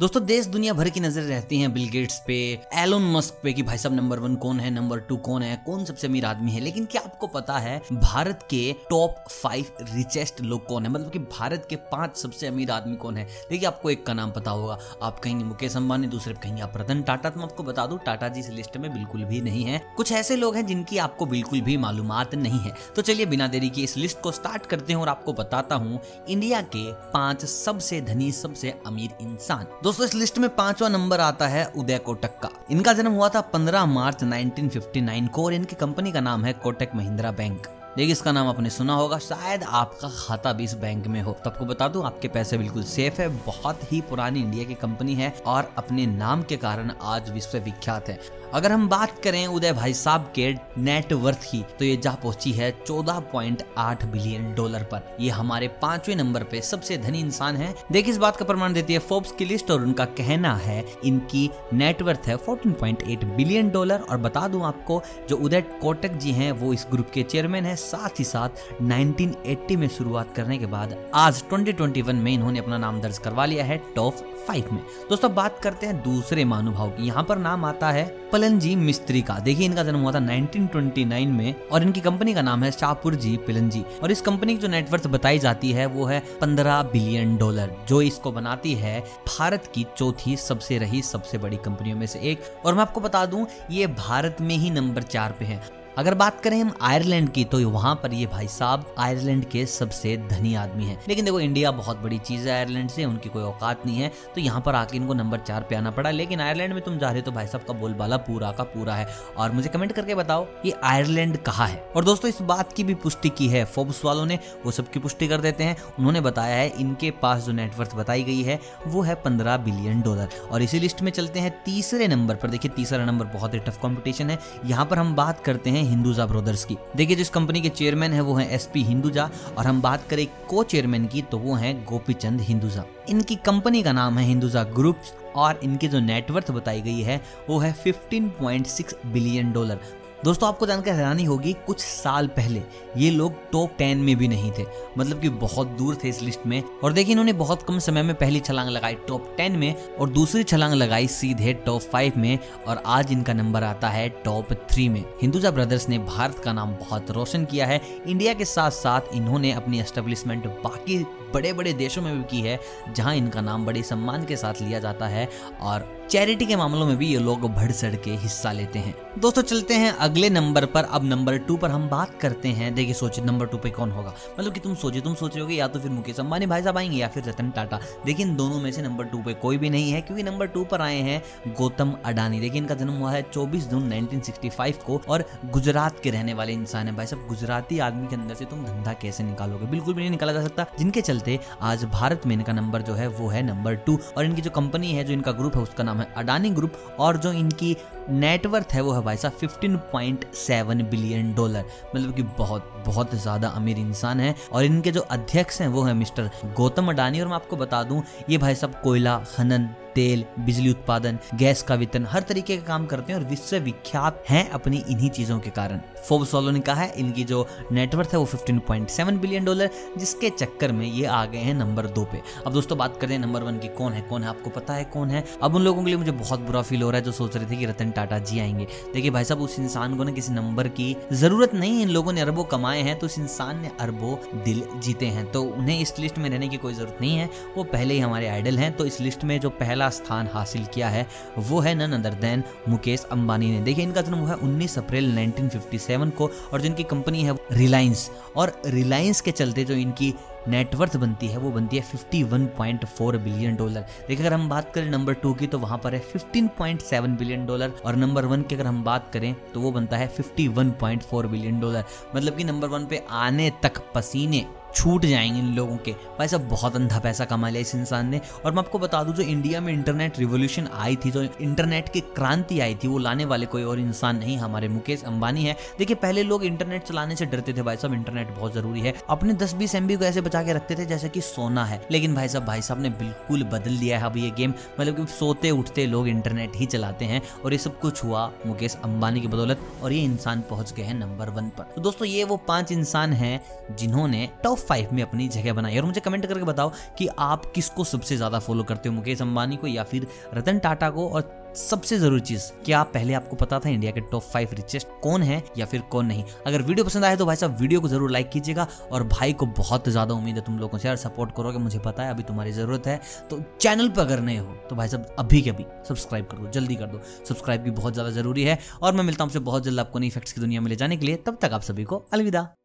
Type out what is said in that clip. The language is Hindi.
दोस्तों, देश दुनिया भर की नज़र रहती है बिल गेट्स पे एलोन मस्क पे कि भाई साहब नंबर वन कौन है नंबर टू कौन है, कौन सबसे अमीर आदमी है। लेकिन क्या आपको पता है, भारत के टॉप फाइव रिचेस्ट लोग कौन है? मतलब कि भारत के पाँच सबसे अमीर आदमी कौन है? देखिए, आपको एक का नाम पता होगा। आप कहेंगे मुकेश अंबानी, दूसरे कहेंगे आप रतन टाटा। तो मैं आपको बता दू, टाटा जी इस लिस्ट में बिल्कुल भी नहीं है। कुछ ऐसे लोग हैं जिनकी आपको बिल्कुल भी मालूम नहीं है। तो चलिए, बिना देरी के इस लिस्ट को स्टार्ट करते हैं और आपको बताता हूँ इंडिया के पाँच सबसे धनी, सबसे अमीर इंसान। दोस्तों, इस लिस्ट में पांचवा नंबर आता है उदय कोटक का। इनका जन्म हुआ था 15 मार्च 1959 को, और इनकी कंपनी का नाम है कोटक महिंद्रा बैंक। देखिए, इसका नाम आपने सुना होगा, शायद आपका खाता भी इस बैंक में हो। तो आपको बता दूँ, आपके पैसे बिल्कुल सेफ़ है, बहुत ही पुरानी इंडिया की कंपनी है, और अपने नाम के कारण आज विश्व विख्यात है। अगर हम बात करें उदय भाई साहब के नेटवर्थ की तो ये जा पहुँची है 14.8 बिलियन डॉलर पर। ये हमारे पाँचवें नंबर पे सबसे धनी इंसान है। देखिए इस बात का प्रमाण देती है फोर्ब्स की लिस्ट और उनका कहना है, इनकी नेटवर्थ है 14.8 बिलियन डॉलर और बता दूँ आपको, जो उदय कोटक जी हैं, वो इस ग्रुप के चेयरमैन है। साथ ही साथ 1980 में शुरुआत करने के बाद आज 2021 में इन्होंने अपना नाम दर्ज करवा लिया है टॉप फाइव में। दोस्तों, बात करते हैं दूसरे महानुभाव की। यहाँ पर नाम आता है पिलनजी मिस्त्री का। देखिए, इनका जन्म हुआ था 1929 में और इनकी कंपनी का नाम है शाहपुर जी पिलनजी और इस कंपनी की जो नेटवर्थ बताई जाती है, वो है 15 बिलियन डॉलर, जो इसको बनाती है भारत की चौथी सबसे रही, सबसे बड़ी कंपनियों में से एक। और मैं आपको बता दूँ, ये भारत में ही नंबर चार पे है। अगर बात करें हम आयरलैंड की तो वहाँ पर ये भाई साहब आयरलैंड के सबसे धनी आदमी हैं। लेकिन देखो, इंडिया बहुत बड़ी चीज़ है आयरलैंड से, उनकी कोई औकात नहीं है। तो यहाँ पर आके इनको नंबर चार पे आना पड़ा। लेकिन आयरलैंड में तुम जा रहे हो तो भाई साहब का बोलबाला पूरा का पूरा है। और मुझे कमेंट करके बताओ, ये आयरलैंड कहा है? और दोस्तों, इस बात की भी पुष्टि की है। फोब्स वालों ने वो सबकी पुष्टि कर देते हैं। उन्होंने बताया है, इनके पास जो नेटवर्थ बताई गई है, वो है पंद्रह बिलियन डॉलर और इसी लिस्ट में चलते हैं तीसरे नंबर पर। देखिए, तीसरा नंबर बहुत ही टफ कॉम्पिटिशन है। यहाँ पर हम बात करते हैं हिंदुजा ब्रदर्स की। देखिए, जिस कंपनी के चेयरमैन है, वो है एस पी हिंदुजा, और हम बात करें को चेयरमैन की तो वो है गोपी चंद हिंदुजा। इनकी कंपनी का नाम है हिंदुजा ग्रुप और इनकी जो नेटवर्थ बताई गई है, वो है 15.6 बिलियन डॉलर। दोस्तों, आपको जानकर हैरानी होगी, कुछ साल पहले ये लोग टॉप टेन में भी नहीं थे। मतलब कि बहुत दूर थे इस लिस्ट में। और देखिए, इन्होंने बहुत कम समय में पहली छलांग लगाई टॉप टेन में और दूसरी छलांग लगाई सीधे टॉप फाइव में और आज इनका नंबर आता है टॉप थ्री में। हिंदुजा ब्रदर्स ने भारत का नाम बहुत रोशन किया है। इंडिया के साथ साथ इन्होंने अपनी एस्टेब्लिशमेंट बाकी बड़े बड़े देशों में भी की है, जहाँ इनका नाम बड़े सम्मान के साथ लिया जाता है और चैरिटी के मामलों में भी ये लोग बढ़ चढ़ के हिस्सा लेते हैं। दोस्तों, चलते हैं अगले नंबर पर। अब नंबर टू पर हम बात करते हैं। देखिए सोचिए नंबर टू पे कौन होगा? मतलब कि तुम सोचे, तुम सोच रहे हो या तो फिर मुकेश अंबानी भाई साहब आएँगे, या फिर रतन टाटा। इन दोनों में से नंबर टू पे कोई भी नहीं है, क्योंकि नंबर टू पर आए हैं गौतम अडानी। देखिए, इनका जन्म हुआ है चौबीस जून नाइनटीन को, और गुजरात के रहने वाले इंसान है भाई साहब। गुजराती आदमी के अंदर से तुम धंधा कैसे निकालोगे? बिल्कुल भी नहीं निकाला जा सकता। जिनके चलते आज भारत में इनका नंबर जो है, वो है नंबर टू। और इनकी जो कंपनी है, जो इनका ग्रुप है, उसका नाम है अडानी ग्रुप और जो इनकी नेटवर्थ है वो है भाई साहब 15.7 बिलियन डॉलर मतलब कि बहुत बहुत ज़्यादा अमीर इंसान है और इनके जो अध्यक्ष हैं वो है मिस्टर गौतम अडानी। और मैं आपको बता दूँ, ये भाई साहब कोयला खनन तेल, बिजली उत्पादन, गैस का वितरण, हर तरीके का काम करते हैं और विश्व विख्यात हैं अपनी इन्हीं चीज़ों के कारण। फोर्ब्स वालों ने कहा है, इनकी जो नेटवर्थ है वो 15.7 बिलियन डॉलर जिसके चक्कर में ये आ गए हैं नंबर दो पे। अब दोस्तों बात करते हैं नंबर वन की, कौन है कौन है, आपको पता है कौन है? अब उन लोगों के लिए मुझे बहुत बुरा फील हो रहा है जो सोच रहे थे कि रतन टाटा जी आएँगे। देखिए भाई साहब, उस इंसान को ना किसी नंबर की ज़रूरत नहीं इन लोगों ने अरबों कमाए हैं तो उस इंसान ने अरबों दिल जीते हैं। तो उन्हें इस लिस्ट में रहने की कोई ज़रूरत नहीं है, वो पहले ही हमारे आइडल हैं तो इस लिस्ट में जो पहला स्थान हासिल किया है, वो है none other than Mukesh Ambani ने। देखिए, इनका जन्म हुआ है 19 अप्रैल 1957 को और जिनकी कंपनी है रिलायंस। और रिलायंस के चलते जो इनकी नेटवर्थ बनती है, वो बनती है 51.4 बिलियन डॉलर। देखिए, अगर हम बात करें नंबर टू की तो वहाँ पर है 15.7 बिलियन डॉलर और नंबर वन की अगर हम बात करें तो वो बनता है 51.4 बिलियन डॉलर। मतलब कि नंबर वन पे आने तक पसीने छूट जाएँगे इन लोगों के। भाई साहब, बहुत अंधा पैसा कमा लिया इस इंसान ने। और मैं आपको बता दूँ, जो इंडिया में इंटरनेट रिवोल्यूशन आई थी, जो इंटरनेट की क्रांति आई थी, वो लाने वाले कोई और इंसान नहीं, हमारे मुकेश अंबानी है। देखिए, पहले लोग इंटरनेट चलाने से डरते थे, भाई साहब इंटरनेट बहुत ज़रूरी है। अपने दस बीस एमबी को ऐसे बचा के रखते थे, जैसे कि सोना है। लेकिन भाई साहब भाई साहब ने बिल्कुल बदल दिया है अब ये गेम मतलब कि सोते उठते लोग इंटरनेट ही चलाते हैं। और ये सब कुछ हुआ मुकेश अंबानी की बदौलत, और ये इंसान पहुँच गए हैं नंबर वन पर। तो दोस्तों, ये वो पाँच इंसान हैं, जिन्होंने टॉप फाइव में अपनी जगह बनाई। और मुझे कमेंट करके बताओ कि आप किसको सबसे ज़्यादा फॉलो करते हो, मुकेश अंबानी को या फिर रतन टाटा को? और सबसे ज़रूरी चीज़, क्या पहले आपको पता था इंडिया के टॉप फाइव रिचेस्ट कौन है या फिर कौन नहीं? अगर वीडियो पसंद आए तो भाई साहब वीडियो को ज़रूर लाइक कीजिएगा और भाई को बहुत ज़्यादा उम्मीद है तुम लोगों से यार सपोर्ट करोगे, मुझे पता है, अभी तुम्हारी ज़रूरत है। तो चैनल पर अगर नए हो तो भाई साहब अभी के अभी सब्सक्राइब कर दो, जल्दी कर दो। सब्सक्राइब भी बहुत ज़्यादा ज़रूरी है और मैं मिलता हूँ बहुत जल्द आपको नई फैक्ट्स की दुनिया में ले जाने के लिए। तब तक आप सभी को अलविदा।